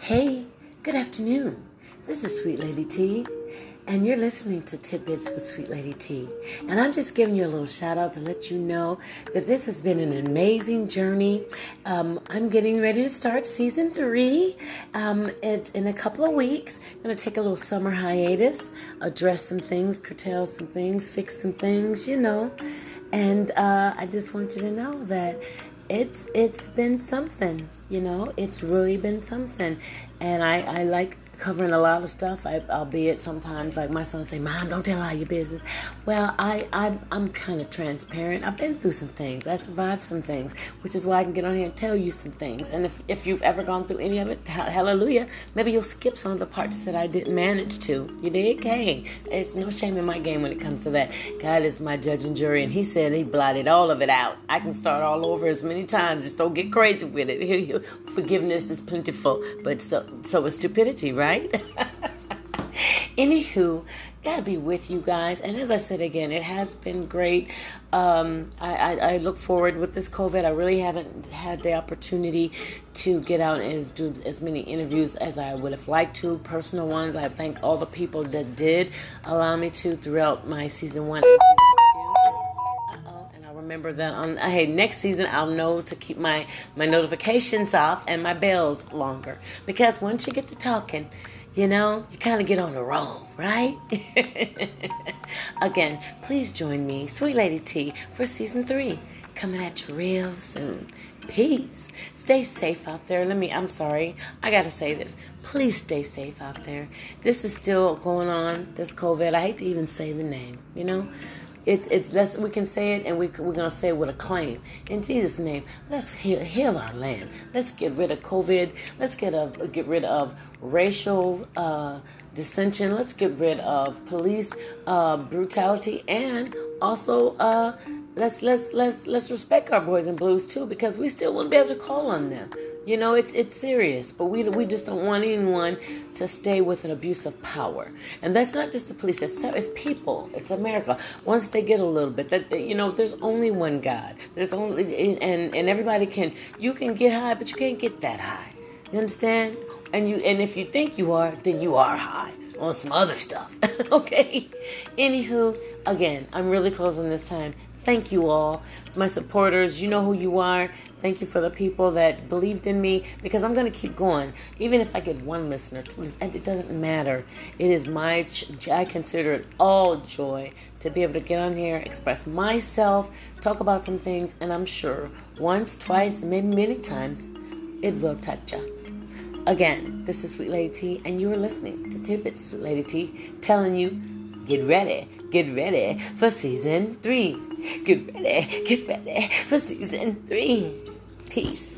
Hey, good afternoon. This is Sweet Lady T, and you're listening to Tidbits with Sweet Lady T. And I'm just giving you a little shout out to let you know that this has been an amazing journey. Um, I'm getting ready to start season three. Um, it's in a couple of weeks. I'm going to take a little summer hiatus, address some things, curtail some things, fix some things, you know. And uh, I just want you to know that it's it's been something, you know. It's really been something, and I I like covering a lot of stuff. I, albeit sometimes, like my son say, "Mom, don't tell all your business." Well, I, I I'm kind of transparent. I've been through some things. I survived some things, which is why I can get on here and tell you some things. And if if you've ever gone through any of it, hallelujah. Maybe you'll skip some of the parts that I didn't manage to. You did, hey, it's no shame in my game when it comes to that. God is my judge and jury, and He said He blotted all of it out. I can start all over as many times. Just don't get crazy with it. Forgiveness is plentiful, but so so is stupidity, right? Right? Anywho, gotta be with you guys. And as I said again, it has been great. Um, I, I, I, look forward with this COVID. I really haven't had the opportunity to get out and do as many interviews as I would have liked to, personal ones. I thank all the people that did allow me to throughout my season one remember that on hey next season I'll know to keep my my notifications off and my bells longer because once you get to talking, you know you kind of get on the roll, right? Again, please join me, Sweet Lady T, for season three coming at you real soon. Peace. Stay safe out there. Let me, I'm sorry. I got to say this. Please stay safe out there. This is still going on, this COVID. I hate to even say the name, you know? It's it's let's we can say it and we we're gonna say it with a claim in Jesus' name. Let's heal, heal our land. Let's get rid of COVID. Let's get of get rid of racial uh, dissension. Let's get rid of police uh, brutality and also uh, let's let's let's let's respect our boys and blues too because we still to be able to call on them. You know, it's it's serious, but we we just don't want anyone to stay with an abuse of power, and that's not just the police. It's, it's people. It's America. Once they get a little bit, that you know, there's only one God. There's only and and everybody can you can get high, but you can't get that high. You understand? And you and if you think you are, then you are high on some other stuff. okay. Anywho, again, I'm really closing this time. Thank you all, my supporters. You know who you are. Thank you for the people that believed in me because I'm going to keep going. Even if I get one listener, it doesn't matter. It is my, I consider it all joy to be able to get on here, express myself, talk about some things, and I'm sure once, twice, maybe many times, it will touch you. Again, this is Sweet Lady T, and you are listening to Tidbits Sweet Lady T telling you get ready Get ready for season three. Get ready, get ready for season three. Peace.